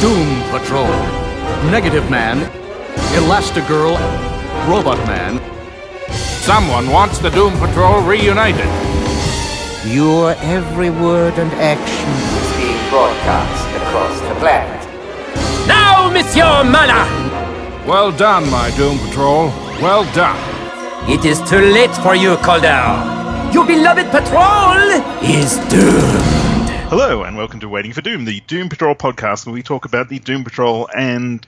Doom Patrol, Negative Man, Elastigirl, Robot Man. Someone wants the Doom Patrol reunited. Your every word and action is being broadcast across the planet. Now, Monsieur Mallah! Well done, my Doom Patrol. Well done. It is too late for you, Calder. Your beloved patrol is doomed. Hello, and welcome to Waiting for Doom, the Doom Patrol podcast, where we talk about the Doom Patrol and,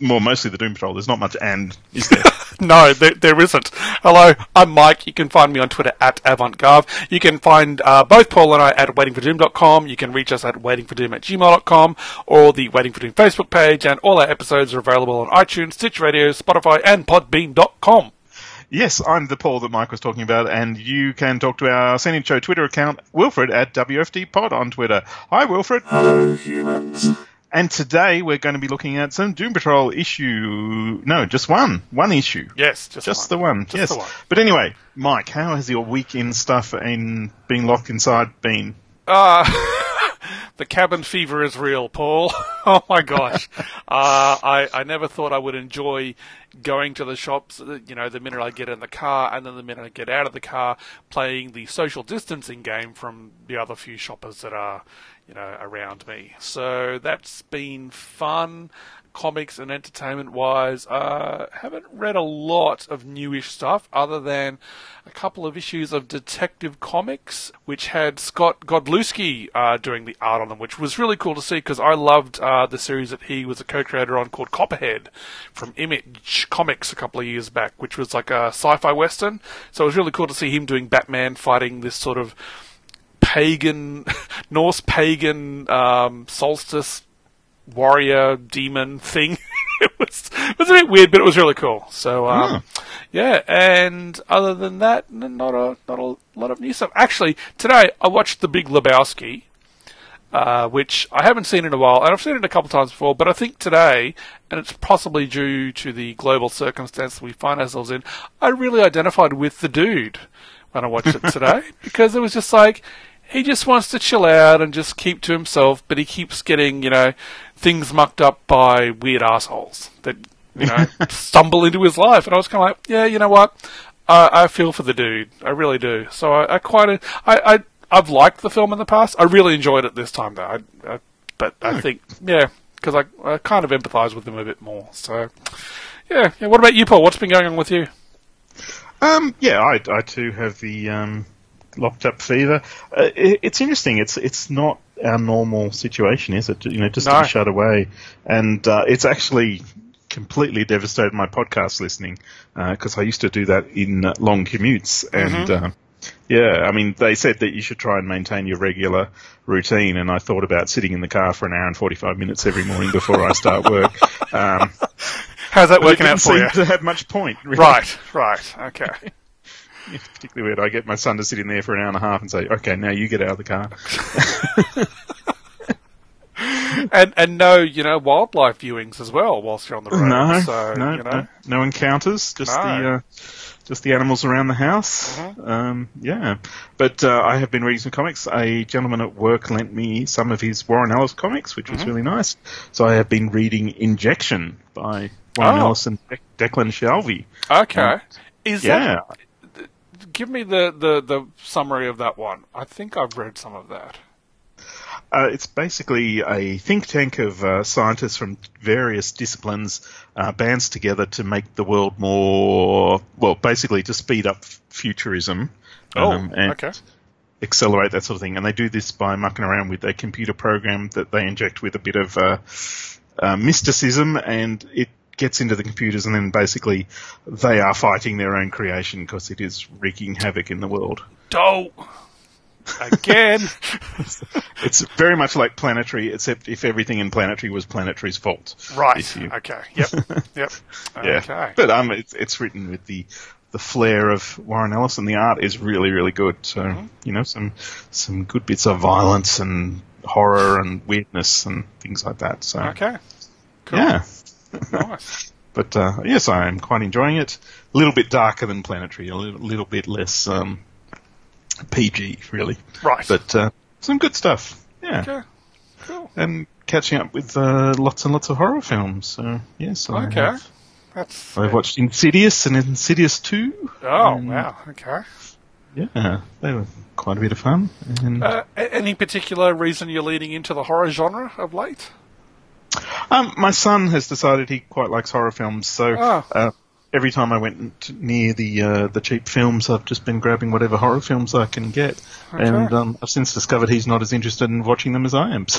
well, mostly the Doom Patrol. There's not much and, is there? No, there, there isn't. Hello, I'm Mike. You can find me on Twitter at AvantGarve. You can find uh, both Paul and I at waitingfordoom.com. You can reach us at waitingfordoom at gmail.com or the Waiting for Doom Facebook page, and all our episodes are available on iTunes, Stitch Radio, Spotify, and Podbean.com. yes, I'm the Paul that Mike was talking about, and you can talk to our Sending Show Twitter account, Wilfred at WFD Pod on Twitter. Hi, Wilfred. Hello, humans. And today we're going to be looking at some Doom Patrol issue. No, just one. One issue. Yes, just, Just one. the one. Just yes. the one. But anyway, Mike, how has your week in stuff in being locked inside been? Uh, the cabin fever is real, Paul. oh my gosh. Uh, I, I never thought I would enjoy going to the shops, uh, you know, the minute I get in the car and then the minute I get out of the car, playing the social distancing game from the other few shoppers that are, you know, around me. So that's been fun. Comics and entertainment wise, uh, haven't read a lot of newish stuff other than a couple of issues of Detective Comics, which had Scott Godlewski uh, doing the art on them, which was really cool to see because I loved uh, the series that he was a co-creator on called Copperhead from Image Comics a couple of years back, which was like a sci-fi western. So it was really cool to see him doing Batman fighting this sort of pagan, Norse pagan um, solstice warrior demon thing. it was it was a bit weird, but it was really cool. So um, yeah, and other than that, not a not a lot of new stuff. Actually, today I watched The Big Lebowski. Uh, which I haven't seen in a while, and I've seen it a couple times before, but I think today, and it's possibly due to the global circumstance that we find ourselves in, I really identified with the dude when I watched it today, because it was just like, he just wants to chill out and just keep to himself, but he keeps getting, you know, things mucked up by weird assholes that, you know, stumble into his life. And I was kind of like, yeah, you know what? I I feel for the dude. I really do. So I, I quite, I, I, I've liked the film in the past. I really enjoyed it this time, though. I, I, but I think, yeah, because I, I kind of empathise with him a bit more. So, yeah, yeah. What about you, Paul? What's been going on with you? Um, yeah, I, I too have the um, locked up fever. Uh, it, it's interesting. It's it's not our normal situation, is it? You know, just to be shut away, and uh, it's actually completely devastated my podcast listening because I used to do that in uh, long commutes, and uh, yeah, I mean, they said that you should try and maintain your regular routine, and I thought about sitting in the car for an hour and forty five minutes every morning before I start work. Um, How's that working out for seem you? to have much point, really. Right, right, okay. It's particularly weird. I get my son to sit in there for an hour and a half and say, "Okay, now you get out of the car." and and no, you know, wildlife viewings as well whilst you're on the road. no, so, no, you know, no, no encounters. Just No. the uh, just the animals around the house. Uh-huh. Um, yeah, but uh, I have been reading some comics. A gentleman at work lent me some of his Warren Ellis comics, which Mm-hmm. was really nice. So I have been reading Injection by Warren Oh. Ellis and De- Declan Shalvey. Okay. Is Yeah, that? Give me the, the, the summary of that one. I think I've read some of that. Uh, it's basically a think tank of uh, scientists from various disciplines uh, bands together to make the world more, well, basically to speed up futurism Oh, um, and okay. accelerate that sort of thing. And they do this by mucking around with a computer program that they inject with a bit of uh, uh, mysticism, and it gets into the computers, and then basically they are fighting their own creation because it is wreaking havoc in the world. Dope. Again. It's very much like Planetary, except if everything in Planetary was Planetary's fault. right. Okay. Yep. Yep. Yeah. Okay. But um, it's, it's written with the the flair of Warren Ellis, and the art is really really good. So Mm-hmm. you know some some good bits of violence and horror and weirdness and things like that. So Okay. Cool. yeah. Nice. But uh, yes, I am quite enjoying it. A little bit darker than Planetary, a little, little bit less um, PG, really. Right. But uh, some good stuff. Yeah. Okay. Cool. and catching up with uh, lots and lots of horror films. So yes, I Okay. have- That's. I've watched Insidious and Insidious Two. Oh wow. Okay. Yeah, they were quite a bit of fun. And, Uh, any particular reason you're leading into the horror genre of late? Um, my son has decided he quite likes horror films, so Oh. uh, every time I went near the uh, the cheap films, I've just been grabbing whatever horror films I can get. And um, I've since discovered he's not as interested in watching them as I am.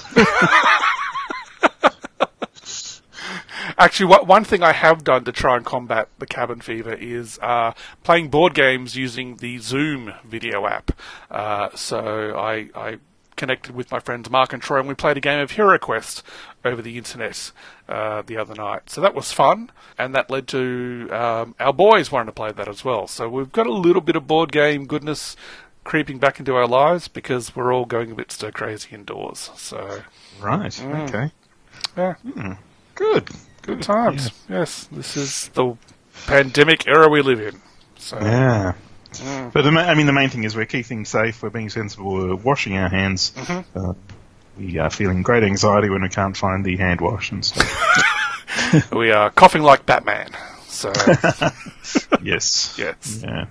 Actually, what, one thing I have done to try and combat the cabin fever is uh, playing board games using the Zoom video app. Uh, so I, I connected with my friends Mark and Troy, and we played a game of Hero Quest over the internet uh, the other night. So that was fun, and that led to um, our boys wanting to play that as well. So we've got a little bit of board game goodness creeping back into our lives because we're all going a bit stir crazy indoors. So right. Okay. yeah. Good. Good times. Yes, this is the pandemic era we live in. So Yeah. Mm. But the, ma- I mean, the main thing is we're keeping things safe. We're being sensible. We're washing our hands. Mm-hmm. Uh, we are feeling great anxiety when we can't find the hand wash and stuff. we are coughing like Batman. So yes. yes, Yeah.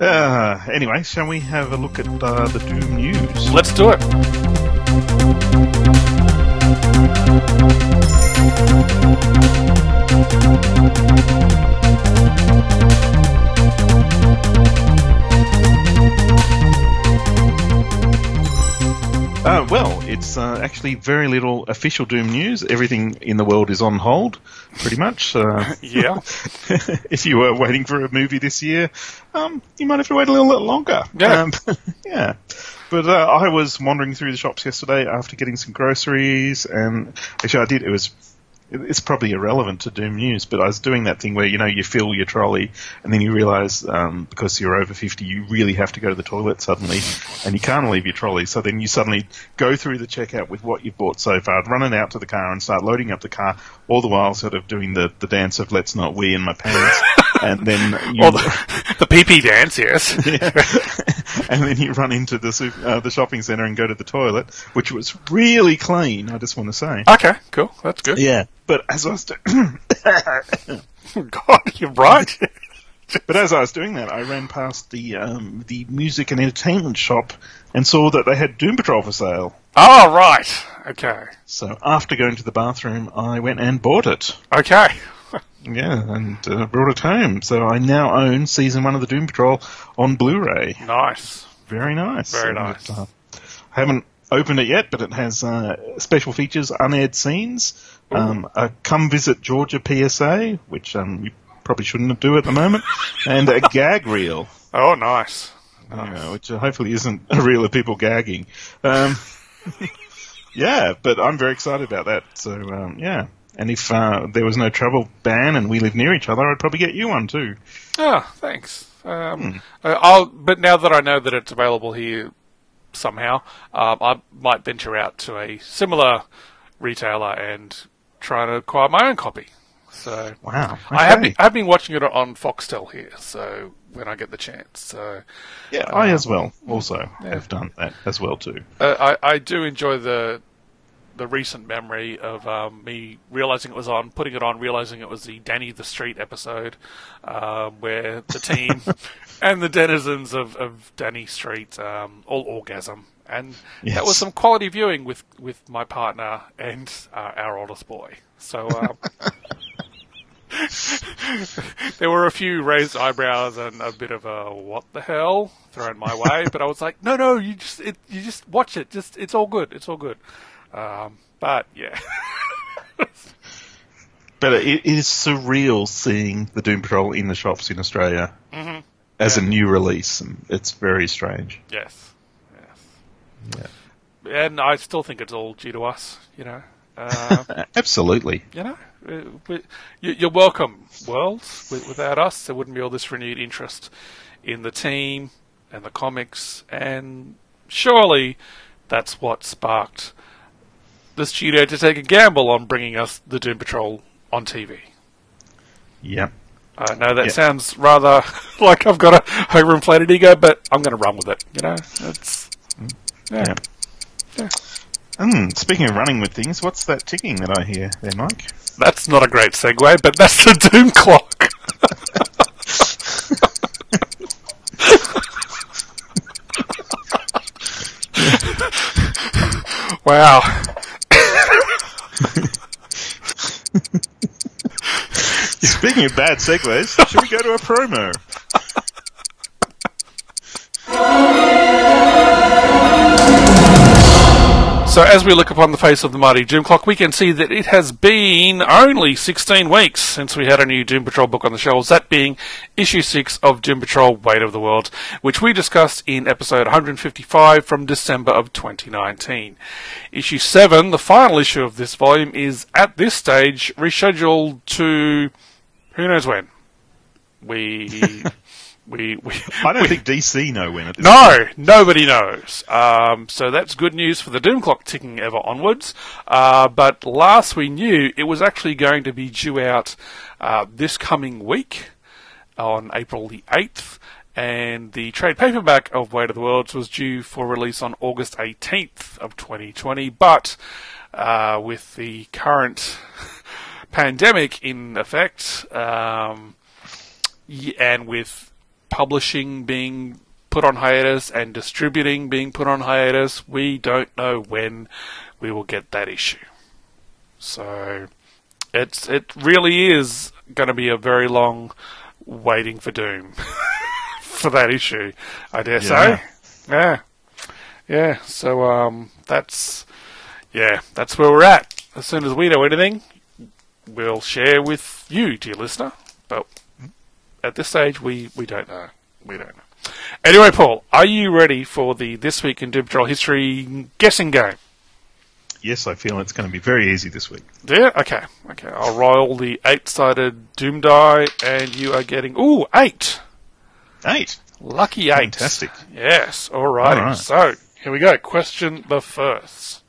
Uh, anyway, shall we have a look at uh, the Doom news? let's do it. Uh, well, it's uh, actually very little official Doom news. Everything in the world is on hold, pretty much. Uh, Yeah. if you were waiting for a movie this year, um, you might have to wait a little bit longer. Yeah. Um, yeah. But uh, I was wandering through the shops yesterday after getting some groceries, and actually I did. It was. It's probably irrelevant to Doom News, but I was doing that thing where you know you fill your trolley, and then you realise um, because you're over fifty, you really have to go to the toilet suddenly, and you can't leave your trolley. So then you suddenly go through the checkout with what you've bought so far, run it out to the car, and start loading up the car, all the while sort of doing the, the dance of "Let's not wee in my pants," and then you, Or the, the PP dance, yes. and then you run into the uh, the shopping centre and go to the toilet, which was really clean. I just want to say. Okay, cool. That's good. Yeah, but as I was do- God, you're right. but as I was doing that, I ran past the um, the music and entertainment shop and saw that they had Doom Patrol for sale. oh, right. Okay. So after going to the bathroom, I went and bought it. Okay. Yeah, and uh, brought it home. So I now own season one of the Doom Patrol on Blu-ray. Nice. Very nice. Very nice. it, uh, I haven't opened it yet, but it has uh, special features, unaired scenes, um, a come visit Georgia PSA, which um, you probably shouldn't do at the moment, and a gag reel, Oh, nice. uh, which hopefully isn't a reel of people gagging. Um, yeah, but I'm very excited about that. So um, yeah. And if uh, there was no travel ban and we live near each other, I'd probably get you one too. Oh, thanks. Um, uh, I'll, but now that I know that it's available here somehow, um, I might venture out to a similar retailer and try to acquire my own copy. So Wow. I have been, I've been watching it on Foxtel here. So when I get the chance, so Yeah, I as well also have done that as well too. uh, I I do enjoy the the recent memory of um, me realizing it was on, putting it on, realizing it was the Danny the Street episode, um, where the team and the denizens of, of Danny Street um, all orgasm. And that was some quality viewing with, with my partner and uh, our oldest boy. So um, there were a few raised eyebrows and a bit of a what the hell thrown my way, but I was like, no, no, you just it, you just watch it. Just it's all good. It's all good. Um, but yeah, But it, is surreal seeing the Doom Patrol in the shops in Australia Mm-hmm. as a new release. And it's very strange. yes, yes. And I still think it's all due to us. You know. Uh, Absolutely. you know, uh, we- you- you're welcome, world. Without us, there wouldn't be all this renewed interest in the team and the comics, and surely that's what sparked the studio to take a gamble on bringing us the Doom Patrol on TV. Yep. I know that Yeah. sounds rather like I've got a overinflated ego, but I'm going to run with it. You know, it's yeah. Yeah. Yeah. Hmm, speaking of running with things, what's that ticking that I hear there, Mike? That's not a great segue, but that's the Doom clock. wow. Speaking of bad segues, should we go to a promo? So, as we look upon the face of the mighty Doom Clock, we can see that it has been only 16 weeks since we had a new Doom Patrol book on the shelves, that being issue 6 of Doom Patrol Weight of the World, which we discussed in episode 155 from December of 2019. Issue 7, the final issue of this volume, is at this stage rescheduled to who knows when. We. We, we, I don't we- think DC know when no, nobody knows. Um, so that's good news for the Doom Clock ticking ever onwards. Uh, but last we knew, it was actually going to be due out uh, this coming week on April the 8th. And the trade paperback of Weight of the Worlds was due for release on August 18th of 2020. But uh, with the current pandemic in effect, um, and with publishing being put on hiatus and distributing being put on hiatus, we don't know when we will get that issue. So it's it really is going to be a very long waiting for Doom for that issue. I dare Yeah. say. Yeah, yeah. So um, that's yeah, that's where we're at. As soon as we know anything, we'll share with you, dear listener. But at this stage, we, we don't know. We don't know. Anyway, Paul, are you ready for the This Week in Doom Patrol History guessing game? Yes, I feel it's going to be very easy this week. Yeah? Okay. Okay. I'll roll the eight sided Doom die, and you are getting. Ooh, eight! Eight. Lucky eight. Fantastic. Yes. Alrighty. Alright. So, here we go. Question the first.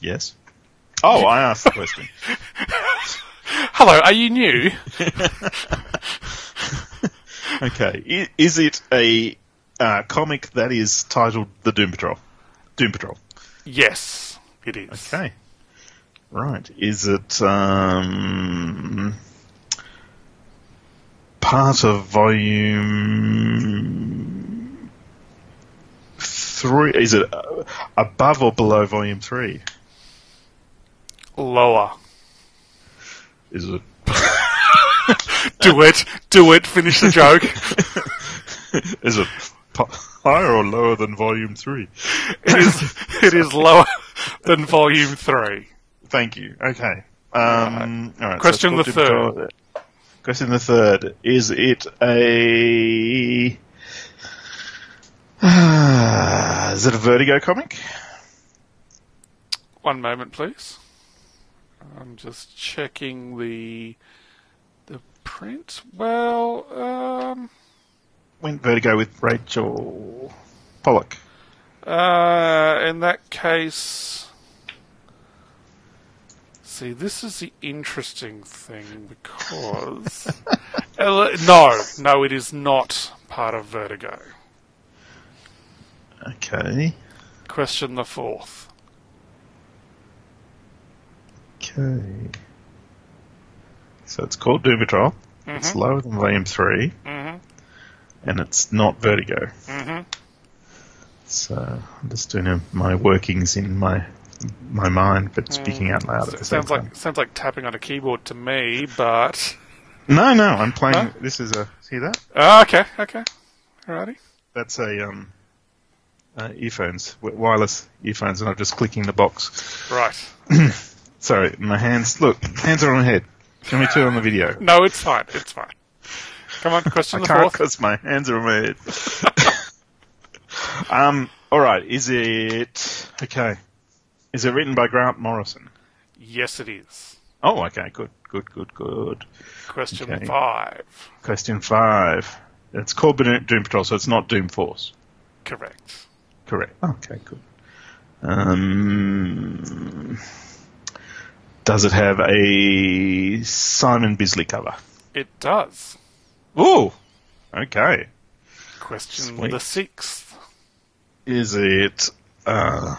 Yes. Oh, I asked the question. Hello, are you new? Okay. I- Is it a uh, comic that is titled The Doom Patrol? Doom Patrol. yes, it is. Okay. Right. Is it um, part of volume three? Is it uh, above or below volume three? Lower. Is it Do it. Do it. Finish the joke. is it higher or lower than volume three? It is. It is lower than volume three. Thank you. Okay. Um, all right. Question it's the third. Question the third. Is it a? is it a Vertigo comic? One moment, please. I'm just checking the the print. Well, um, Went Vertigo with Rachel Pollack. uh, in that case, see, this is the interesting thing because no, no, it is not part of Vertigo. Okay. Question the fourth. Okay. So it's called Doom Patrol. It's lower than Volume 3. Mhm. And it's not Vertigo. Mhm. So I'm just doing uh, my workings in my my mind, but speaking out loud at the same Sounds time. like sounds like tapping on a keyboard to me, but No, no, I'm playing. Huh? This is a. See that? Ah, okay, okay, alrighty. That's a um, uh, earphones, wireless earphones, and I'm just clicking the box. Right. Sorry, my hands. Look, hands are on my head. Can we turn on the video? No, it's fine. It's fine. Come on, question I the can't fourth. because my hands are on my head. um. All right. Is it okay? Is it written by Grant Morrison? Yes, it is. Oh, okay. Good. Good. Good. Good. Question Okay. five. Question five. It's called Doom Patrol, so it's not Doom Force. Correct. Correct. Okay, good. Um, does it have a Simon Bisley cover? It does. Ooh. Okay. Question Sweet. the sixth. Is it uh,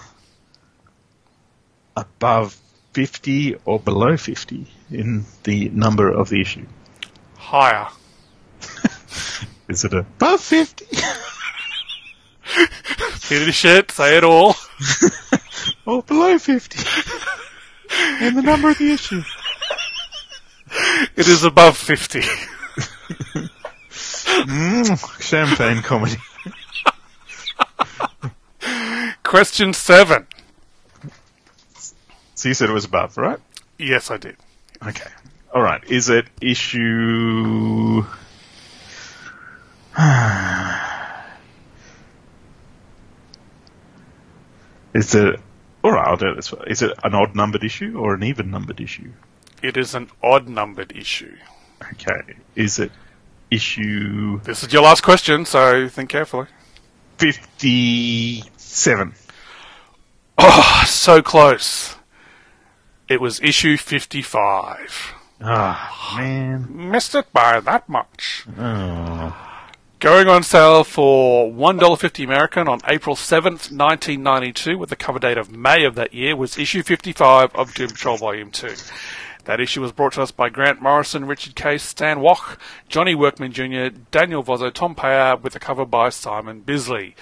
above 50 or below 50 in the number of the issue? Higher. Is it above 50? Finish shit. Say it all. or below 50 in the number of the issue? It is above 50. Mm, champagne comedy. Question seven. So you said it was above, right? Yes, I did. Okay. All right. Is it issue? Is it? All right. I'll do it this way. Is it an odd numbered issue or an even numbered issue? It is an odd numbered issue. Okay. Is it issue This is your last question, so think carefully. fifty-seven? Oh, so close. It was issue 55. Ah, man. Missed it by that much. Oh. Going on sale for $1.50 American on April 7th, 1992, with the cover date of May of that year, was issue 55 of Doom Patrol Volume 2. That issue was brought to us by Grant Morrison, Richard Case, Stan Woch, Johnny Workman Jr., Daniel Vozzo, Tom Peyer, with the cover by Simon Bisley.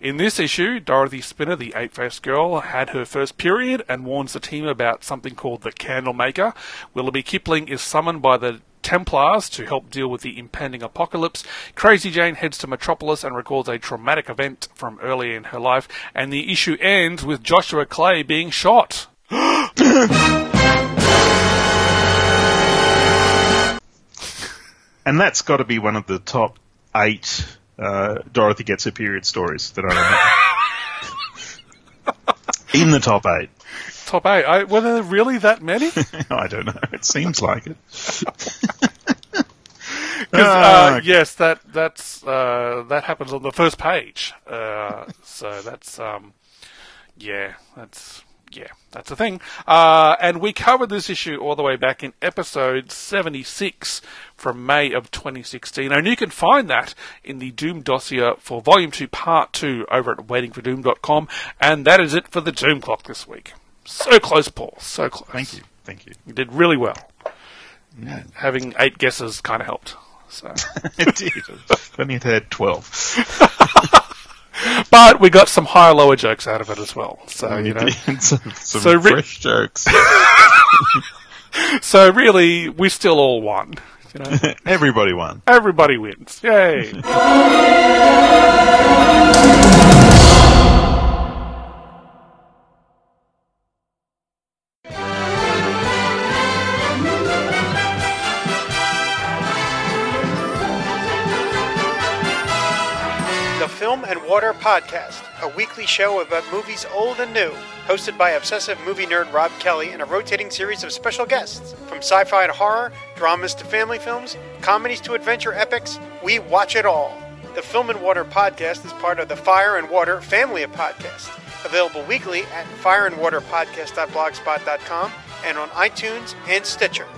In this issue, Dorothy Spinner, the eight-faced girl, had her first period and warns the team about something called the Candlemaker. Willoughby Kipling is summoned by the Templars to help deal with the impending apocalypse. Crazy Jane heads to Metropolis and records a traumatic event from earlier in her life, and the issue ends with Joshua Clay being shot. And that's got to be one of the top eight uh, Dorothy gets her period stories that I remember. In the top eight. Top eight. I, were there really that many? I don't know. It seems like it. 'Cause, Ah, uh, yes, that that's uh, that happens on the first page. Uh, so that's um, yeah, that's yeah, that's a thing. Uh, and we covered this issue all the way back in episode seventy six from May of 2016, and you can find that in the Doom dossier for Volume Two, Part Two, over at waitingfordoom.com. And that is it for the Doom Clock this week. So close, Paul. So close. Thank you. Thank you. You did really well. Yeah. Having eight guesses kind of helped. So. It did. If Only it had 12. But we got some higher lower jokes out of it as well. So you know, some some So Ri- fresh jokes. so really, we still all won. You know, Everybody won. everybody wins. Yay! Film and Water Podcast, a weekly show about movies old and new, hosted by obsessive movie nerd Rob Kelly and a rotating series of special guests. From sci fi to horror, dramas to family films, comedies to adventure epics, we watch it all. The Film and Water Podcast is part of the Fire and Water family of podcasts, available weekly at fireandwaterpodcast.blogspot.com and on iTunes and Stitcher.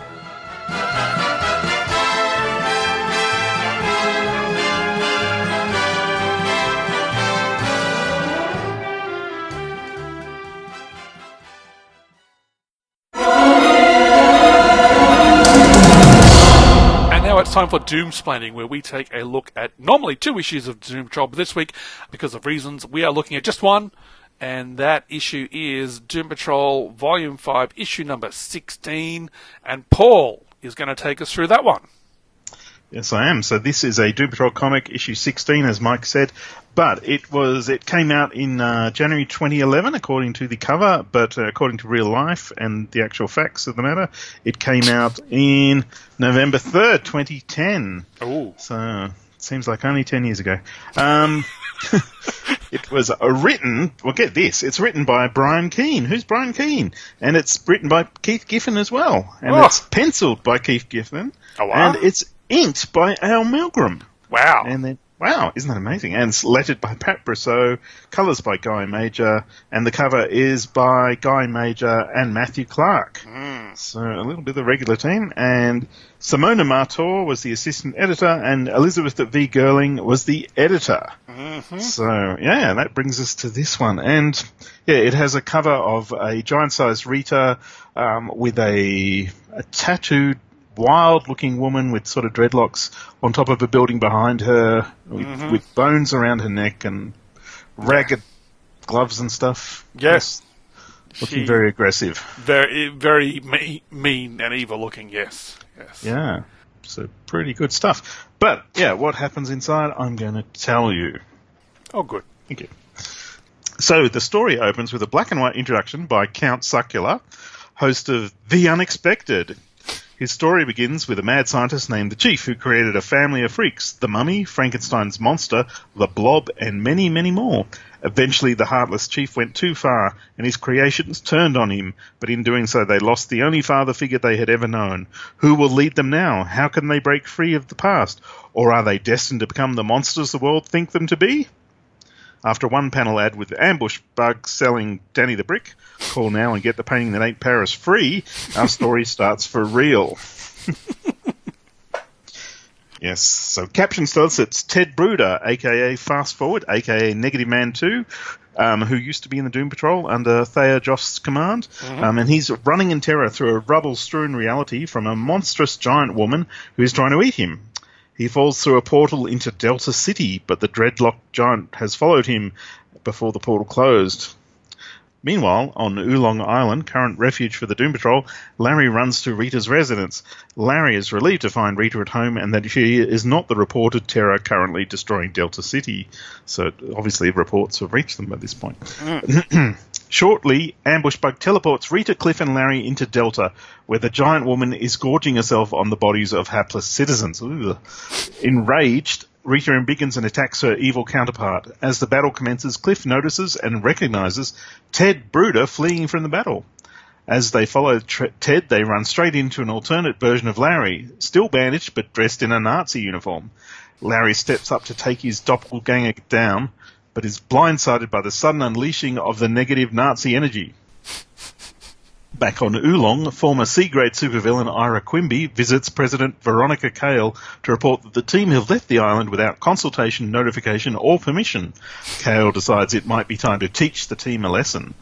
It's time for Doom Splaining, where we take a look at normally two issues of Doom Patrol, but this week, because of reasons, we are looking at just one, and that issue is Doom Patrol Volume 5, issue number 16, and Paul is going to take us through that one. Yes, I am. So this is a Doom Patrol comic, issue 16, as Mike said. But it was it came out in uh, January 2011, according to the cover. But uh, according to real life and the actual facts of the matter, it came out in November 3rd, 2010. Oh, So it seems like only 10 years ago. Um, it was uh, written. Well, get this. It's written by Brian Keene. Who's Brian Keene? And it's written by Keith Giffen as well. And Oh. it's penciled by Keith Giffen. Oh, wow. And it's inked by Al Milgrom. Wow. And then, wow, isn't that amazing? And it's lettered by Pat Brosseau, colours by Guy Major, and the cover is by Guy Major and Matthew Clark. Hmm. So a little bit of the regular team, and Simona Martore was the assistant editor, and Elisabeth V. Gehrlein was the editor. So yeah, that brings us to this one, and yeah, it has a cover of a giant-sized Rita um, with a, a tattooed, wild-looking woman with sort of dreadlocks on top of a building behind her, with, mm-hmm. with bones around her neck and ragged gloves and stuff. Yes. looking She- very aggressive. Very, very me- mean and evil looking. Yes, yes. Yeah. So pretty good stuff. But yeah, what happens inside, I'm going to tell you. Oh, good. Thank you. So the story opens with a black and white introduction by Count Suckula, host of The Unexpected. His story begins with a mad scientist named the Chief who created a family of freaks the mummy, Frankenstein's monster, the blob, and many, many more. Eventually, the heartless Chief went too far, and his creations turned on him, but in doing so, they lost the only father figure they had ever known. Who will lead them now? How can they break free of the past? Or are they destined to become the monsters the world think them to be? After one panel ad with Ambush Bug selling Danny the Brick, call now and get the painting that ain't Paris free, our story starts for real. yes, so caption starts it's Ted Bruder, aka Fast Forward, aka Negative Man 2, um, who used to be in the Doom Patrol under Thayer Jost's command, um, and he's running in terror through a rubble strewn reality from a monstrous giant woman who is trying to eat him. He falls through a portal into Delta City, but the dreadlock giant has followed him before the portal closed. Meanwhile, on Oolong Island, current refuge for the Doom Patrol, Larry runs to Rita's residence. Larry is relieved to find Rita at home and that she is not the reported terror currently destroying Delta City. So obviously reports have reached them by this point. Mm. Shortly, Ambush Bug teleports Rita, Cliff, and Larry into Delta, where the giant woman is gorging herself on the bodies of hapless citizens. Ugh. Enraged, Rita embiggens and attacks her evil counterpart. As the battle commences, Cliff notices and recognizes Ted Bruder fleeing from the battle. As they follow Ted, they run straight into an alternate version of Larry, still bandaged but dressed in a Nazi uniform. Larry steps up to take his doppelganger down, but is blindsided by the sudden unleashing of the negative Nazi energy. Back on Oolong, former C-grade supervillain Ira Quimby visits President Veronica Cale to report that the team have left the island without consultation, notification, or permission. Cale decides it might be time to teach the team a lesson.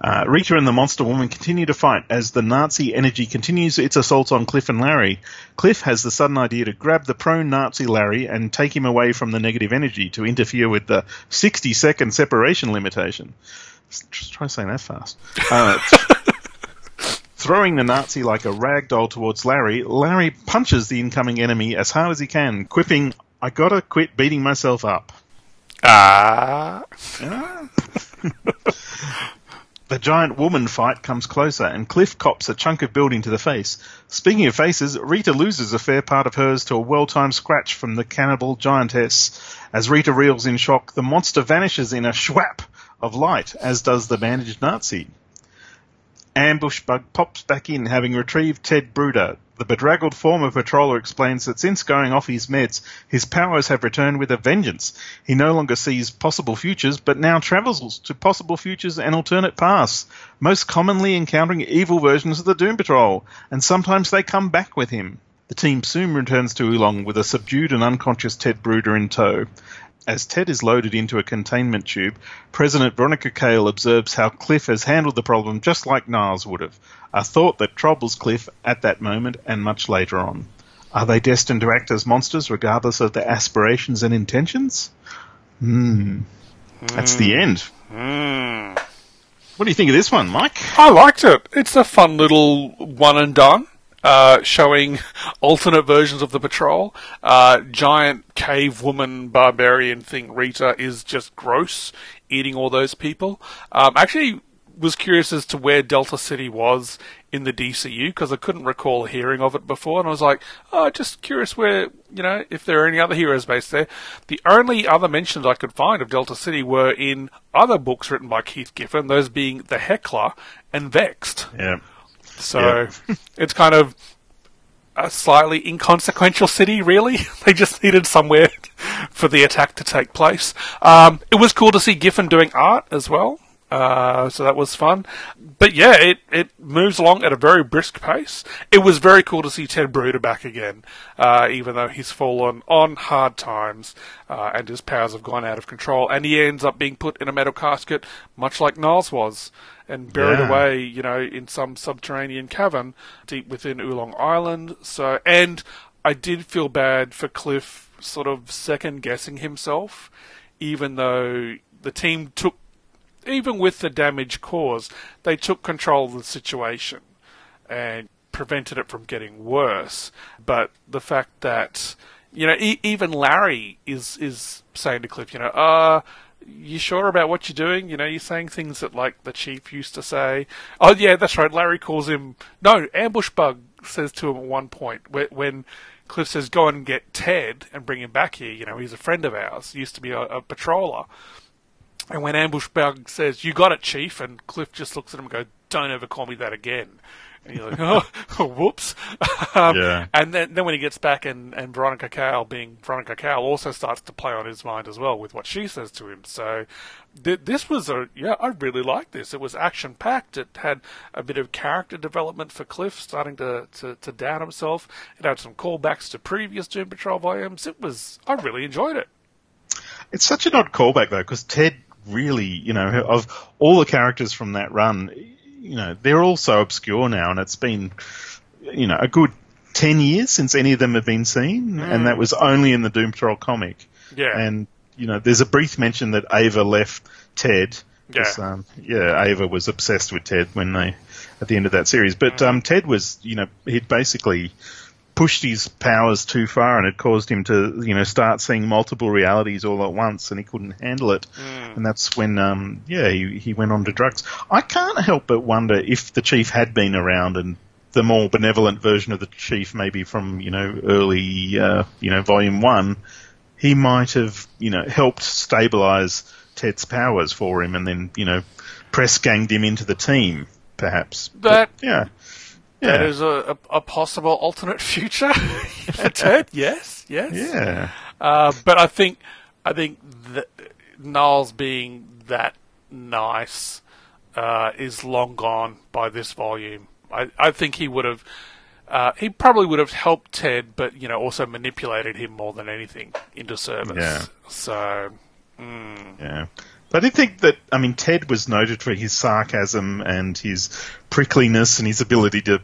Uh, Rita and the Monster Woman continue to fight as the Nazi energy continues its assault on Cliff and Larry. Cliff has the sudden idea to grab the prone Nazi Larry and take him away from the negative energy to interfere with the 60 second separation limitation. Just try saying that fast. Uh, Throwing the Nazi like a rag doll towards Larry, Larry punches the incoming enemy as hard as he can, quipping, I gotta quit beating myself up. Ah. The giant woman fight comes closer, and Cliff cops a chunk of building to the face. Speaking of faces, Rita loses a fair part of hers to a well-timed scratch from the cannibal giantess. As Rita reels in shock, the monster vanishes in a schwap of light, as does the bandaged Nazi. Ambush Bug pops back in, having retrieved Ted Bruder. The bedraggled former patroller explains that since going off his meds, his powers have returned with a vengeance. He no longer sees possible futures, but now travels to possible futures and alternate paths, most commonly encountering evil versions of the Doom Patrol, and sometimes they come back with him. The team soon returns to Oolong with a subdued and unconscious Ted Bruder in tow. As Ted is loaded into a containment tube, President Veronica Cale observes how Cliff has handled the problem just like Niles would have, a thought that troubles Cliff at that moment and much later on. Are they destined to act as monsters regardless of their aspirations and intentions? Hmm. That's the end. Mmm. What do you think of this one, Mike? I liked it. It's a fun little one and done, uh, showing alternate versions of the patrol. Uh, giant cave woman barbarian thing Rita is just gross, eating all those people. Um, actually, was curious as to where Delta City was in the DCU because I couldn't recall hearing of it before, and I was like, oh, just curious where you know if there are any other heroes based there. The only other mentions I could find of Delta City were in other books written by Keith Giffen, those being The Heckler and Vexed. Yeah. So it's kind of a slightly inconsequential city, really. they just needed somewhere for the attack to take place. Um, it was cool to see Giffen doing art as well. Uh, so that was fun. But yeah, it, it moves along at a very brisk pace. It was very cool to see Ted Bruder back again, uh, even though he's fallen on hard times uh, and his powers have gone out of control. And he ends up being put in a metal casket, much like Niles was, and buried Yeah. away, you know, in some subterranean cavern deep within Oolong Island. So, and I did feel bad for Cliff sort of second guessing himself, even though the team took even with the damage caused, they took control of the situation and prevented it from getting worse. But the fact that you know, e- even Larry is is saying to Cliff, you know, uh, you sure about what you're doing? You know, you're saying things that like the chief used to say. Oh yeah, that's right. Larry calls him no ambush bug. Says to him at one point when Cliff says, "Go and get Ted and bring him back here." You know, he's a friend of ours. He used to be a, a patroller. And when Ambush Bug says, You got it, Chief, and Cliff just looks at him and goes, Don't ever call me that again. And you're like, Oh, whoops. um, Yeah. And then, then when he gets back, and, and Veronica Cowell, being Veronica Cowell, also starts to play on his mind as well with what she says to him. So th- this was a, yeah, I really liked this. It was action packed. It had a bit of character development for Cliff starting to, to, to down himself. It had some callbacks to previous Doom Patrol volumes. It was, I really enjoyed it. It's such an odd callback though, because Ted really, you know, of all the characters from that run, you know, they're all so obscure now, and it's been, you know, a good ten years since any of them have been seen, and that was only in the Doom Patrol comic. Yeah. And you know, there's a brief mention that Ava left Ted. Yeah. Um, yeah, Ava was obsessed with Ted when they at the end of that series. But um, Ted was, you know, he'd basically pushed his powers too far and it caused him to, you know, start seeing multiple realities all at once and he couldn't handle it. And that's when, um, yeah, he, he went on to drugs. I can't help but wonder if the chief had been around and the more benevolent version of the chief, maybe from, you know, early, uh, you know, volume one, he might have, you know, helped stabilize Ted's powers for him and then, you know, press ganged him into the team, perhaps. That- yeah. That Yeah. is a, a, a possible alternate future for Ted. Yes, yes. Yeah. Uh, but I think I think that Niles being that nice uh, is long gone by this volume. I, I think he would have. Uh, he probably would have helped Ted, but you know, also manipulated him more than anything into service. Yeah. So Yeah. But I did think that, I mean, Ted was noted for his sarcasm and his prickliness and his ability to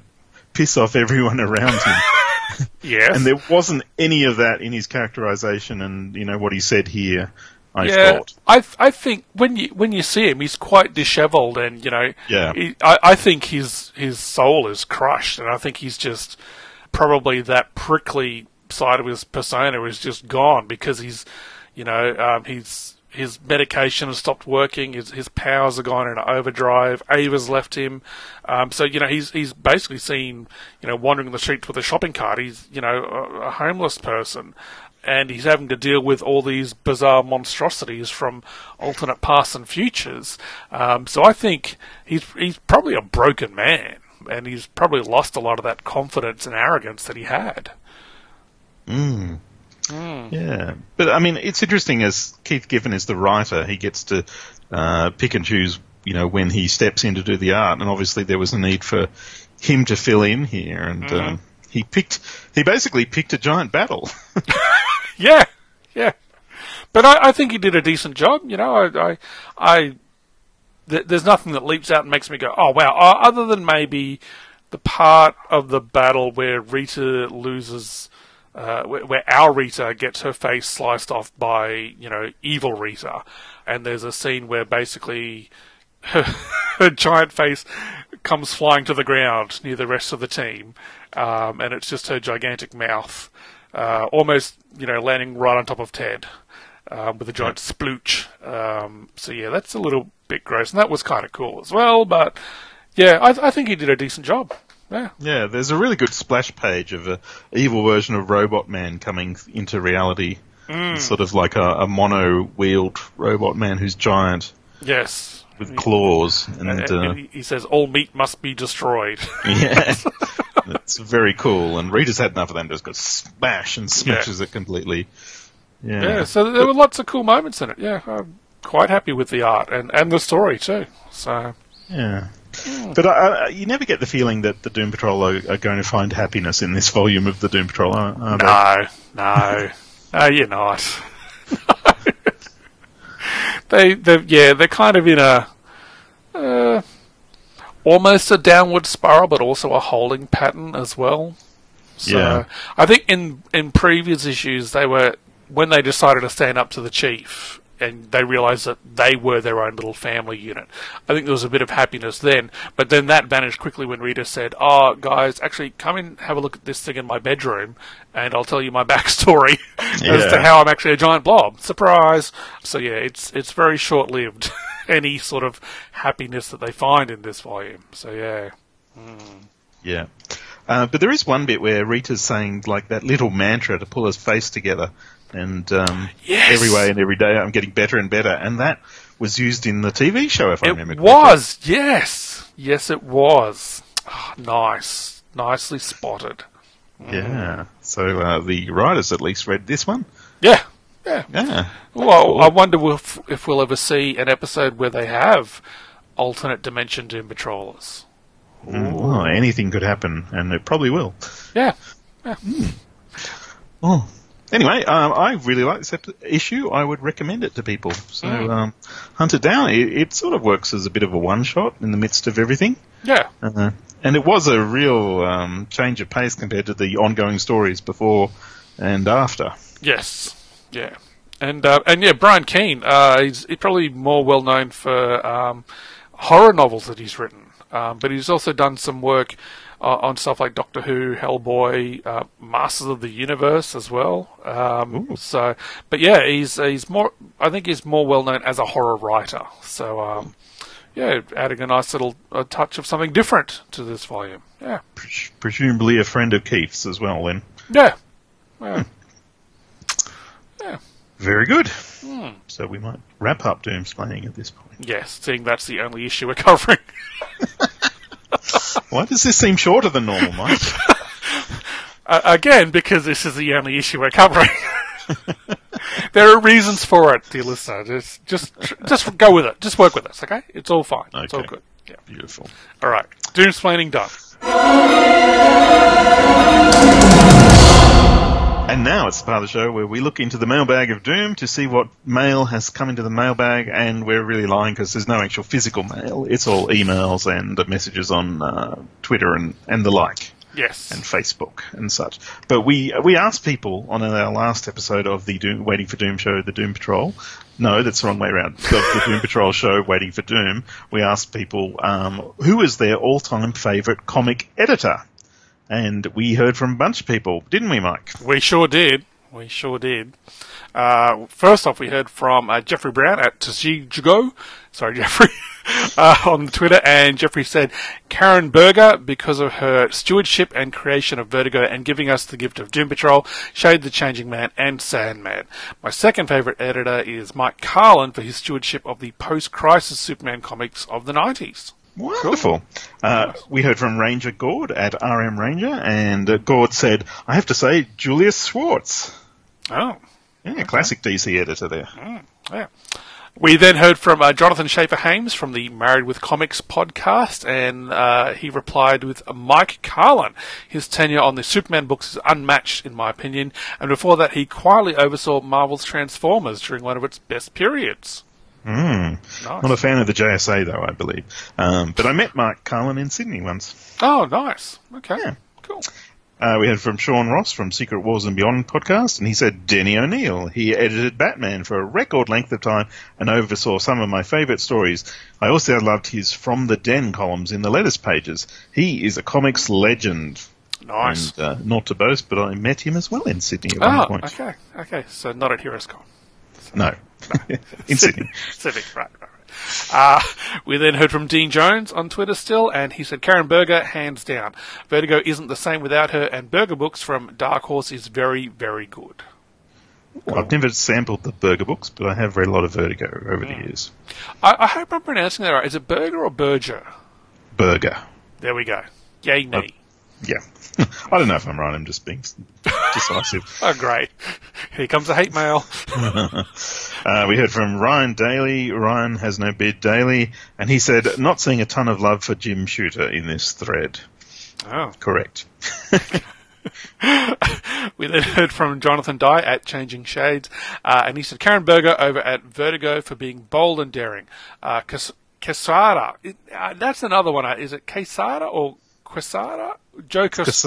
piss off everyone around him. yes, and there wasn't any of that in his characterization and, you know, what he said here, I yeah, thought. I I think when you when you see him, he's quite dishevelled, and you know, Yeah. he, I I think his his soul is crushed, and I think he's just probably that prickly side of his persona is just gone because he's, you know, um, he's his medication has stopped working. His his powers are gone into overdrive. Ava's left him, um, so you know he's he's basically seen you know wandering the streets with a shopping cart. He's you know a, a homeless person and he's having to deal with all these bizarre monstrosities from alternate pasts and futures. Um, so I think he's he's probably a broken man, and he's probably lost a lot of that confidence and arrogance that he had. Yeah. But, I mean, it's interesting as Keith Giffen is the writer, he gets to uh, pick and choose, you know, when he steps in to do the art. And obviously there was a need for him to fill in here. And um, he picked, he basically picked a giant battle. Yeah, yeah. But I, I think he did a decent job. You know, I, I, I th- there's nothing that leaps out and makes me go, oh wow. Uh, other than maybe the part of the battle where Rita loses, uh, where, where our Rita gets her face sliced off by you know evil Rita, and there's a scene where basically her, her giant face comes flying to the ground near the rest of the team, um, and it's just her gigantic mouth, uh, almost you know landing right on top of Ted um, with a giant splooch. Um, so yeah, that's a little bit gross, and that was kind of cool as well. But yeah, I, I think he did a decent job. Yeah, Yeah, there's a really good splash page of a evil version of Robot Man coming into reality. Mm. Sort of like a, a mono-wheeled Robot Man who's giant yes. with claws, and And, uh, and he- he says all meat must be destroyed. yeah, it's very cool. And Rita's had enough of them, just got smash and smashes it completely. Yeah. Yeah, so there were lots of cool moments in it. Yeah, I'm quite happy with the art and, and the story too. So Yeah. Oh. But I, I, you never get the feeling that the Doom Patrol are, are going to find happiness in this volume of the Doom Patrol, are, are they? no, no, no, uh, you're not. they, they, yeah, they're kind of in a uh, almost a downward spiral, but also a holding pattern as well. So Yeah. I think in in previous issues they were when they decided to stand up to the chief and they realized that they were their own little family unit. I think there was a bit of happiness then, but then that vanished quickly when Rita said, "Oh, guys, actually come and have a look at this thing in my bedroom, and I'll tell you my backstory as to how I'm actually a giant blob." Surprise! So yeah, it's it's very short lived. Any sort of happiness that they find in this volume. So yeah. Yeah. Uh, but there is one bit where Rita's saying like that little mantra to pull his face together, and um, Yes. every way and every day I'm getting better and better, and that was used in the TV show, if I remember. correctly. It was, yes, yes, it was. Ah, nice, nicely spotted. Yeah. So uh, the writers at least read this one. Yeah, yeah. Yeah. Well, I wonder if if we'll ever see an episode where they have alternate dimension Doom Patrollers. Oh, anything could happen, and it probably will. Yeah, Oh. Anyway, um, I really like this ep- issue. I would recommend it to people. So um, hunt it down. It, it sort of works as a bit of a one shot in the midst of everything. yeah, Uh, and it was a real um, change of pace compared to the ongoing stories before and after. yes, yeah, and uh, and yeah, Brian Keene. Uh, he's, he's probably more well known for um, horror novels that he's written, um, but he's also done some work. Uh, on stuff like Doctor Who, Hellboy, uh, Masters of the Universe as well. Um, so, but yeah, he's he's more. I think he's more well known as a horror writer. So, um, yeah, adding a nice little uh, touch of something different to this volume. Yeah, Pres- Presumably a friend of Keith's as well, then. yeah, yeah. Very good. So we might wrap up Doomsplaining at this point. yes. Seeing that's the only issue we're covering. Why does this seem shorter than normal, Mike? Uh, again, because this is the only issue we're covering. there are reasons for it, dear listener. Just, just, just go with it. Just work with us, okay? It's all fine. It's all good. Yeah. Beautiful. All right. Doomsplaining done. And now it's the part of the show where we look into the mailbag of Doom to see what mail has come into the mailbag, and we're really lying because there's no actual physical mail. It's all emails and messages on uh, Twitter and, and the like. Yes. and Facebook and such. But we we asked people on our last episode of the Doom, Waiting for Doom show, the Doom Patrol. No, that's the wrong way around. The, the Doom Patrol show, Waiting for Doom. We asked people um, who is their all-time favorite comic editor, and we heard from a bunch of people, didn't we, Mike? We sure did. We sure did. Uh, first off, we heard from uh, Jeffrey Brown at Tsujigo. Sorry, Jeffrey. Uh, on Twitter, and Jeffrey said Karen Berger, because of her stewardship and creation of Vertigo and giving us the gift of Doom Patrol, Shade the Changing Man, and Sandman. My second favorite editor is Mike Carlin for his stewardship of the post-crisis Superman comics of the 90s. Wonderful. Uh, we heard from Ranger Gord at RM Ranger, and uh, Gord said, "I have to say, Julius Schwartz." Oh, Yeah, classic DC editor there. Yeah. We then heard from uh, Jonathan Schaefer Hames from the Married with Comics podcast, and uh, he replied with Mike Carlin. His tenure on the Superman books is unmatched, in my opinion, and before that, he quietly oversaw Marvel's Transformers during one of its best periods. Mm. Nice. Not a fan of the JSA though, I believe. Um, but I met Mark Carlin in Sydney once. Oh, nice. Okay. Yeah. Cool. Uh, we heard from Sean Ross from Secret Wars and Beyond podcast, and he said Denny O'Neil. He edited Batman for a record length of time and oversaw some of my favourite stories. I also loved his From the Den columns in the letters pages. He is a comics legend. Nice. And uh, not to boast, but I met him as well in Sydney at one Oh, point. okay. Okay. So not at HeroesCon. No, in Sydney. Civic, right. Uh, we then heard from Dean Jones on Twitter still, and he said Karen Berger, hands down. Vertigo isn't the same without her, and Berger Books from Dark Horse is very, very good. I've never sampled the Burger books, but I have read a lot of Vertigo over the years. I, I hope I'm pronouncing that right. Is it Berger or Berger? Burger. There we go. Yay me. Yeah. I don't know if I'm right. I'm just being decisive. Oh, great. Here comes the hate mail. Uh, we heard from Ryan Daly. Ryan has no beard Daly, and he said not seeing a ton of love for Jim Shooter in this thread. Oh. Correct. We then heard from Jonathan Dye at Changing Shades, uh, and he said Karen Berger over at Vertigo for being bold and daring. Uh, Quesada, it- uh, that's another one. Uh, Is it Quesada or Quesada? Joe Cas-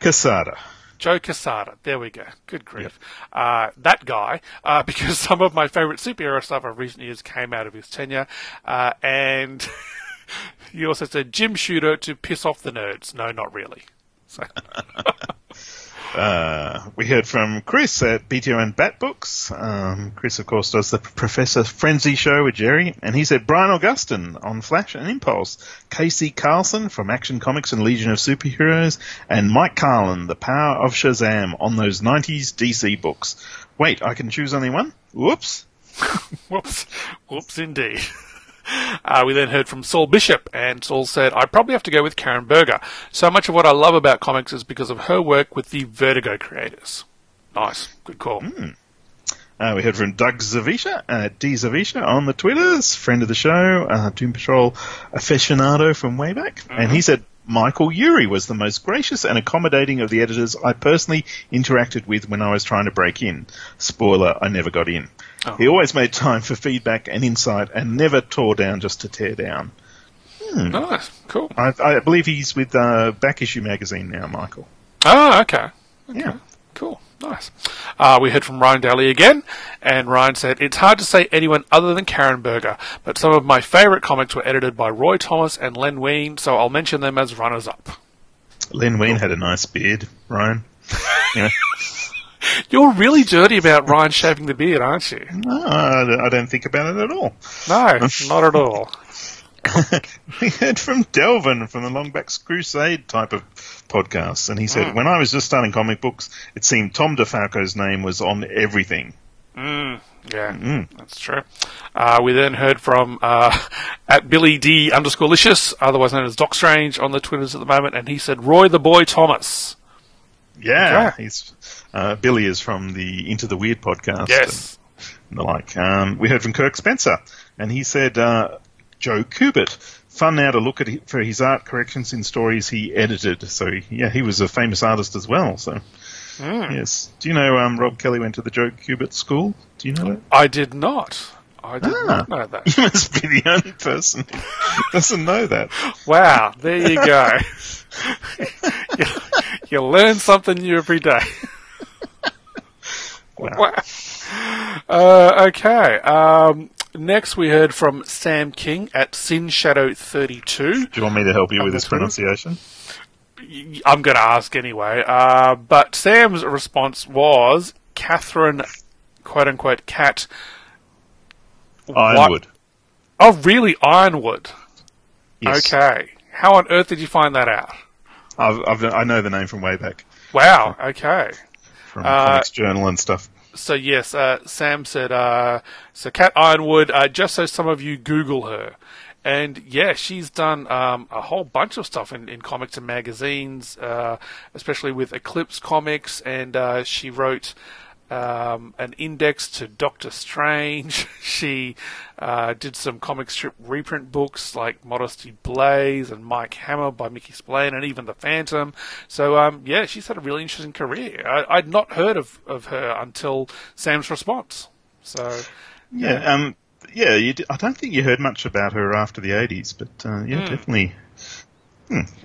Casada. Joe Quesada. There we go. Good grief. Uh, that guy, uh, because some of my favorite superhero stuff of recent years came out of his tenure, uh, and he also said Jim Shooter to piss off the nerds. No, not really. So. Uh, we heard from Chris at BTO and Bat Books. Um, Chris, of course, does the Professor Frenzy show with Jerry, and he said Brian Augustyn on Flash and Impulse, KC Carlson from Action Comics and Legion of Superheroes, and Mike Carlin, The Power of Shazam on those 90s DC books. Wait, I can choose only one? Whoops. Whoops. Whoops, indeed. Uh, we then heard from Saul Bishop, and Saul said, I probably have to go with Karen Berger. So much of what I love about comics is because of her work with the Vertigo creators. Nice. Good call. Uh, we heard from Doug Zavisha, uh, D Zavisha on the Twitters, friend of the show, uh, Doom Patrol aficionado from way back. And he said Michael Eury was the most gracious and accommodating of the editors I personally interacted with when I was trying to break in. Spoiler, I never got in. He always made time for feedback and insight and never tore down just to tear down. Nice. Cool. I, I believe he's with uh, Back Issue Magazine now, Michael. Oh, okay. Yeah. Cool. Nice. Uh, we heard from Ryan Daly again, and Ryan said, It's hard to say anyone other than Karen Berger, but some of my favourite comics were edited by Roy Thomas and Len Wein, so I'll mention them as runners up. Len Wein had a nice beard, Ryan. Know, You're really dirty about Ryan shaving the beard, aren't you? no, I don't think about it at all. No, not at all. we heard from Delvin from the Longbox Crusade type of podcast, and he said, "When I was just starting comic books, it seemed Tom DeFalco's name was on everything." Yeah, that's true. Uh, we then heard from uh, at Billy D underscore licious, otherwise known as Doc Strange, on the Twitters at the moment, and he said Roy the Boy Thomas. Yeah, Okay. he's uh, Billy is from the Into the Weird podcast. Yes. and the like. Um, we heard from Kirk Spencer, and he said uh, Joe Kubert. Fun now to look at for his art corrections in stories he edited. So yeah, he was a famous artist as well. So yes, do you know um, Rob Kelly went to the Joe Kubert school? Do you know that? I did not. I did Ah. not know that. You must be the only person who doesn't know that. Wow, there you go. you, learn something new every day. wow. Uh, okay. Um, next, we heard from Sam King at Sin Shadow 32. Do you want me to help you with this Twitter? pronunciation? I'm going to ask anyway. Uh, but Sam's response was Catherine, quote unquote, Cat. Yronwode. Oh, really? Yronwode. Yes. Okay. How on earth did you find that out? I've, I've, I know the name from way back Wow. Okay. from Uh, Comics Journal and stuff. So yes, uh, Sam said. Uh, so Cat Yronwode, uh, just so some of you Google her, and yeah, she's done um, a whole bunch of stuff in, in comics and magazines, uh, especially with Eclipse Comics, and uh, she wrote. Um, an index to Doctor Strange. she uh, did some comic strip reprint books like Modesty Blaise and Mike Hammer by Mickey Spillane and even The Phantom. So, um, yeah, she's had a really interesting career. I, I'd not heard of, of her until Sam's response. So, Yeah, um, yeah. You d- I don't think you heard much about her after the '80s, but uh, yeah, definitely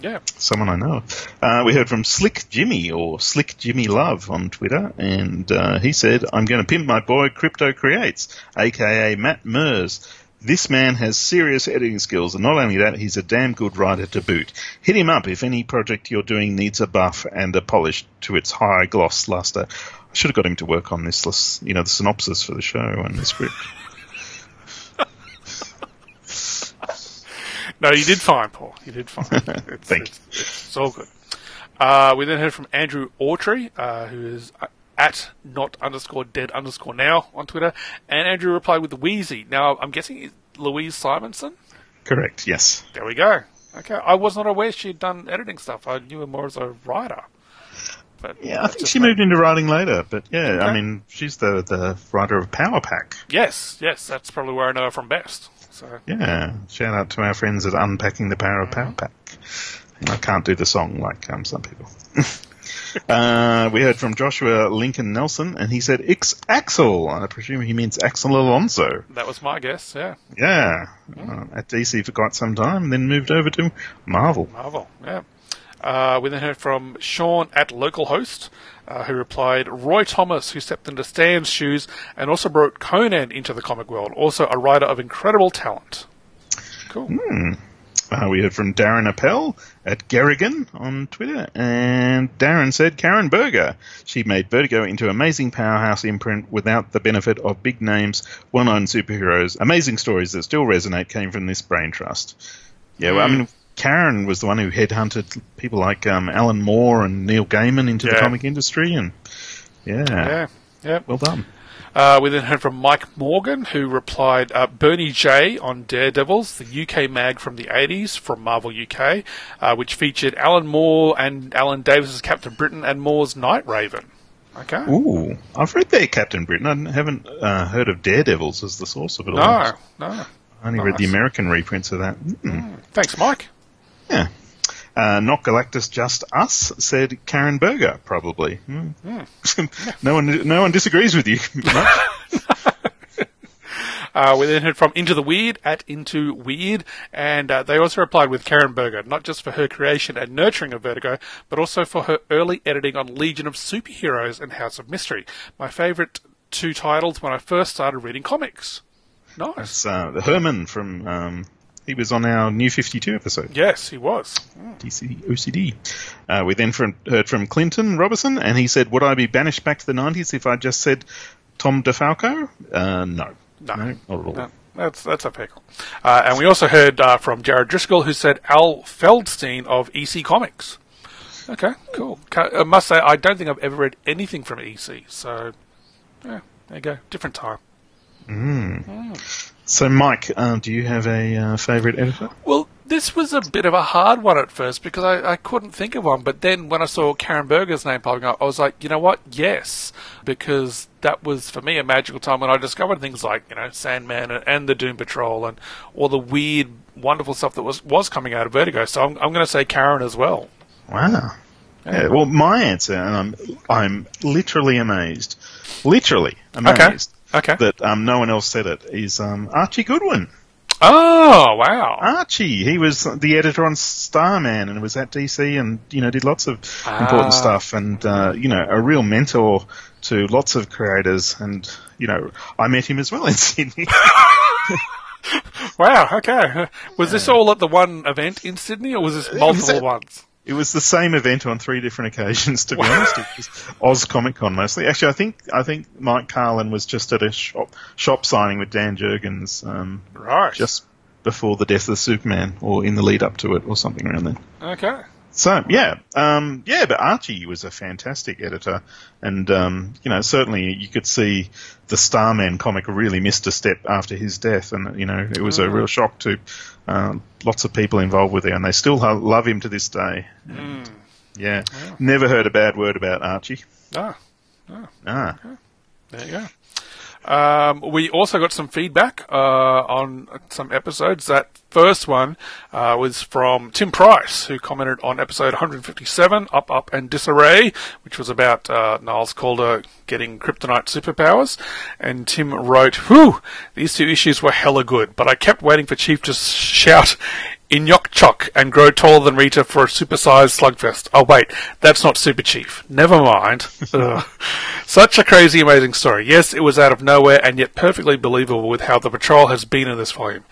yeah. someone I know. Uh, we heard from Slick Jimmy or Slick Jimmy Love on Twitter, and uh, he said, "I'm going to pimp my boy Crypto Creates, aka Matt Mers." This man has serious editing skills, and not only that, he's a damn good writer to boot. Hit him up if any project you're doing needs a buff and a polish to its high gloss luster. I should have got him to work on this, you know, the synopsis for the show and the script. No, you did fine, Paul. You did fine. It's, Thank it's, it's all good. Uh, we then heard from Andrew Autry, uh, who is at not underscore dead underscore now on Twitter, and Andrew replied with Wheezy. Now, I'm guessing it's Louise Simonson? Correct. Yes. There we go. Okay, I was not aware she'd done editing stuff. I knew her more as a writer. But Yeah, I think she moved into writing later, but yeah, I mean, she's the, the writer of Power Pack. Yes, yes, that's probably where I know her from best. So Yeah, shout out to our friends at Unpacking the Power of Power Pack. I can't do the song like um, some people. uh, we heard from Joshua Lincoln Nelson, and he said Ix Axel. I presume he means Axel Alonso. that was my guess. Yeah, Yeah, uh, at DC for quite some time, then moved over to Marvel. Marvel. Yeah. Uh, we then heard from Sean at localhost, uh, who replied, Roy Thomas, who stepped into Stan's shoes and also brought Conan into the comic world, also a writer of incredible talent. Cool. Uh, we heard from Darren Appel at Garrigan on Twitter, and Darren said Karen Berger. She made Vertigo into amazing powerhouse imprint without the benefit of big names, well-known superheroes. Amazing stories that still resonate came from this brain trust. Yeah, well, I mean, Karen was the one who headhunted people like um, Alan Moore and Neil Gaiman into the comic industry, and yeah, Yeah. Yeah. well done. Uh, we then heard from Mike Morgan, who replied, uh, Bernie Jaye on Daredevils, the UK mag from the 80s from Marvel UK, uh, which featured Alan Moore and Alan Davis as Captain Britain and Moore's Night Raven. Okay. Ooh, I've read there Captain Britain. I haven't uh, heard of Daredevils as the source of it all. No, no. I only read the American reprints of that. Mm. Thanks, Mike. Yeah. Uh, not Galactus, just us, said Karen Berger, probably. Hmm. no one, no one disagrees with you. Uh, we then heard from Into the Weird at Into Weird, and uh, they also replied with Karen Berger, not just for her creation and nurturing of Vertigo, but also for her early editing on Legion of Superheroes and House of Mystery. My favourite two titles when I first started reading comics. Nice. It's uh, Herman from. Um, he was on our New Fifty Two episode. Yes, he was. DC OCD. Uh, we then from, heard from Clinton Robertson, and he said, "Would I be banished back to the '90s if I just said Tom DeFalco?" Uh, no, No. not at all. No, that's that's a pickle. Uh, and we also heard uh, from Jared Driscoll, who said Al Feldstein of EC Comics. Okay, cool. I must say, I don't think I've ever read anything from EC, so yeah, there you go. Different time. So, Mike, uh, do you have a uh, favourite editor? Well, this was a bit of a hard one at first because I, I couldn't think of one. But then when I saw Karen Berger's name popping up, I was like, you know what? Yes, because that was for me a magical time when I discovered things like you know Sandman and, and the Doom Patrol and all the weird, wonderful stuff that was was coming out of Vertigo. So I'm, I'm going to say Karen as well. Wow. Yeah, well, my answer, and I'm I'm literally amazed, literally amazed Okay. That um, no one else said it. Is um, Archie Goodwin? Oh wow. Archie, he was the editor on Starman and was at DC and you know did lots of Ah. important stuff and uh, you know a real mentor to lots of creators and you know I met him as well in Sydney. Wow. Okay. Was this all at the one event in Sydney, or was this multiple at- ones? It was the same event on three different occasions, to be honest. It was Oz Comic Con mostly. Actually, I think I think Mike Carlin was just at a shop shop signing with Dan Jurgens um, Right. just before the death of Superman, or in the lead up to it, or something around then. okay. So yeah, um, yeah, but Archie was a fantastic editor, and um, you know certainly you could see the Starman comic really missed a step after his death, and you know it was a real shock to uh, lots of people involved with it, and they still love him to this day. Yeah, never heard a bad word about Archie. Ah. Ah, There you go. Um, we also got some feedback uh, on some episodes. That first one uh, was from Tim Price, who commented on episode 157, Up, Up, and Disarray, which was about uh, Niles Caulder getting kryptonite superpowers. And Tim wrote, Whew, these two issues were hella good, but I kept waiting for Chief to shout, Inyok Chok and grow taller than Rita for a supersized slugfest. Oh wait, that's not Super Chief. Never mind. Such a crazy, amazing story. Yes, it was out of nowhere and yet perfectly believable with how the patrol has been in this volume.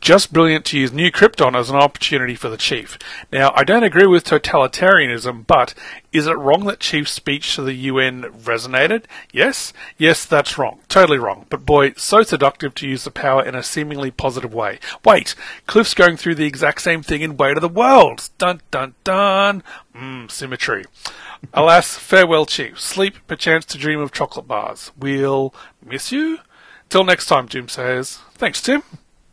Just brilliant to use New Krypton as an opportunity for the Chief. Now, I don't agree with totalitarianism, but is it wrong that Chief's speech to the UN resonated? Yes? Yes, that's wrong. Totally wrong. But boy, so seductive to use the power in a seemingly positive way. Wait, Cliff's going through the exact same thing in Weight of the World. Dun dun dun. Mmm, symmetry. Alas, farewell, Chief. Sleep, perchance to dream of chocolate bars. We'll miss you. Till next time, Jim says. Thanks, Tim.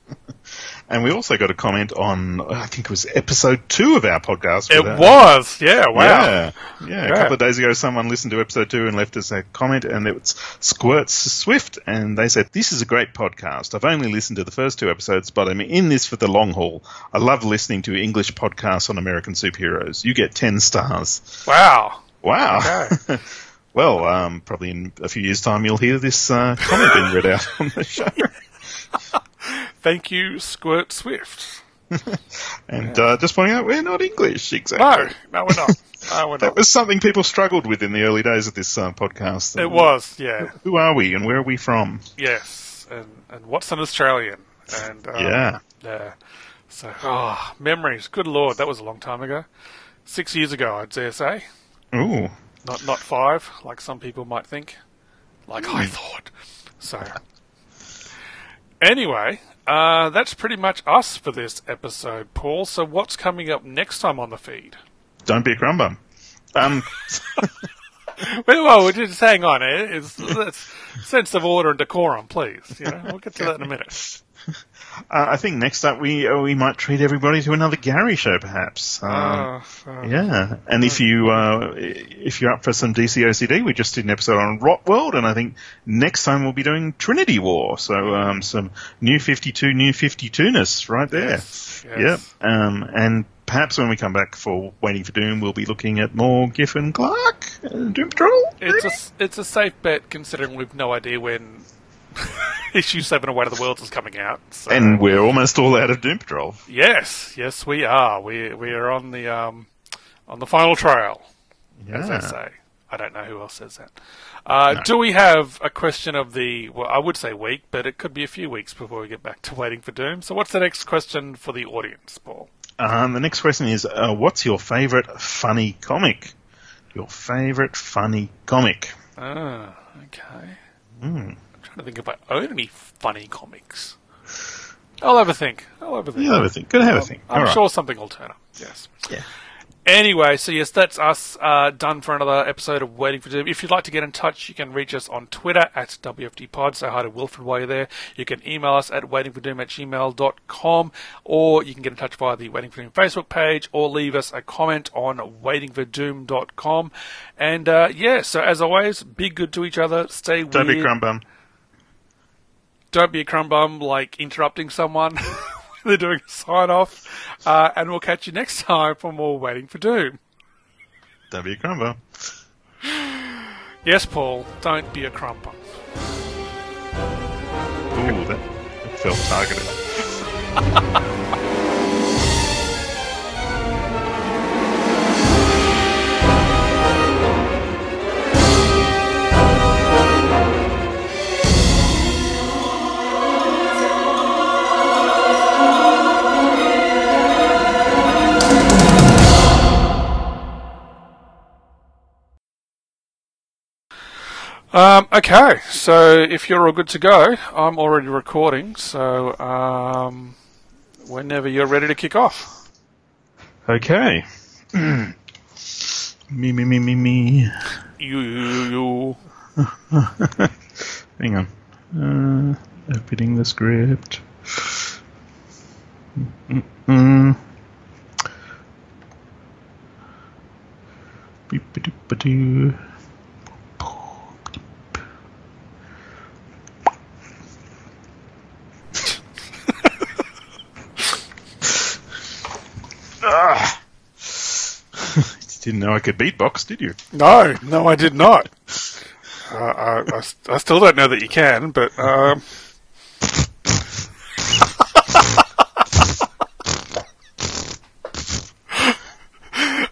And we also got a comment on, I think it was episode two of our podcast. It was, yeah, wow. Yeah, yeah. A couple of days ago, someone listened to episode two and left us a comment, and it was Squirts Swift, and they said, "This is a great podcast. I've only listened to the first two episodes, but I'm in this for the long haul. I love listening to English podcasts on American superheroes. You get ten stars. Wow. Wow. Okay. well, um, probably in a few years' time, you'll hear this uh, comment being read out on the show. Thank you, Squirt Swift. And uh, just pointing out, we're not English exactly. No, no, we're not. No, we're That not. was something people struggled with in the early days of this uh, podcast. It was, yeah. Who are we and where are we from? Yes, and and what's an Australian? And um, Yeah. yeah. So, oh, memories. Good lord, that was a long time ago. Six years ago, I'd dare say. Ooh. Not not five, like some people might think. Like I thought. So, anyway, uh, that's pretty much us for this episode, Paul. So, what's coming up next time on the feed? Don't be a crumbum. Um, Well, well just hang on. eh? It's, it's sense of order and decorum, please. You know, we'll get to that in a minute. uh, I think next up we uh, we might treat everybody to another Gary show, perhaps. Um, Uh, uh, yeah, and if you uh, if you're up for some DCOCD, we just did an episode on Rot World, and I think next time we'll be doing Trinity War. So um, some new 52, new 52ness right there. Yes, yes. Yep. Um, and perhaps when we come back for Waiting for Doom, we'll be looking at more Giffen Clark, uh, Doom Patrol. It's a it's a safe bet considering we've no idea when issue seven of Weight of the Worlds is coming out. So. and we're almost all out of Doom Patrol. yes, yes, we are. We we are on the um on the final trail, as they say. I don't know who else says that. Uh, Do we have a question of the? Well, I would say week, but it could be a few weeks before we get back to Waiting for Doom. So, what's the next question for the audience, Paul? Um, the next question is, uh, what's your favourite funny comic? Your favourite funny comic? Ah, okay. Hmm. I'm trying to think if I own any funny comics. I'll have a think. I'll have a think. You have a think. Good have a think. I'm All right. sure something will turn up. Yes. Yeah. Anyway, so yes, that's us uh, done for another episode of Waiting for Doom. If you'd like to get in touch, you can reach us on Twitter at WFDPod. Say hi to Wilfred while you're there. You can email us at waitingfordoom at gmail.com or you can get in touch via the Waiting for Doom Facebook page or leave us a comment on waitingfordoom.com. And uh, yeah, so as always, be good to each other. Stay Don't weird. be crumbum. Don't be a crumb bum like interrupting someone. They're doing a sign off. Uh, and we'll catch you next time for more Waiting for Doom. Don't be a crumb bum. Yes, Paul, don't be a crumb bum. Ooh, that, that felt targeted. Um, okay, so if you're all good to go, I'm already recording, so um, whenever you're ready to kick off. Okay. me, me, me, me, me. You, you, you. Hang on. Uh, opening the script. Mm-mm. Beep-a-doop-a-doo. Ah. Didn't know I could beatbox, did you? No, no, I did not. Uh, I, I, I still don't know that you can, but um,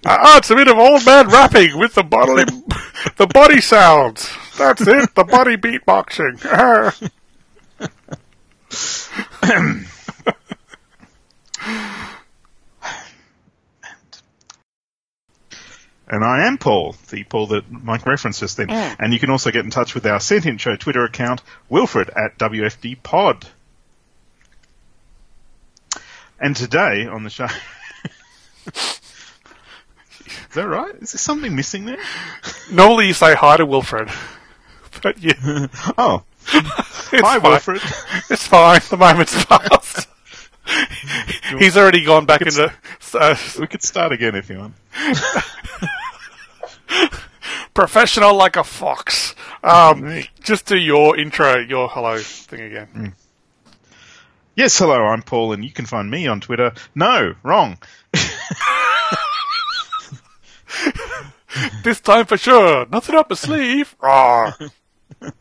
ah, it's a bit of old man rapping with the bodily, the body sounds. That's it, the body beatboxing. And I am Paul, the Paul that Mike referenced just then. And you can also get in touch with our Sentient Show Twitter account, Wilfred at WFD Pod. And today on the show. Is that right? Is there something missing there? Normally you say hi to Wilfred, but you... Oh. it's Hi, fine. Wilfred. It's fine. The moment's passed. He's already gone back into. Uh, We could start again if you want. professional like a fox. Um, just do your intro, your hello thing again. Yes, hello, I'm Paul, and you can find me on Twitter. No, wrong. This time for sure. Nothing up my sleeve. Rawr.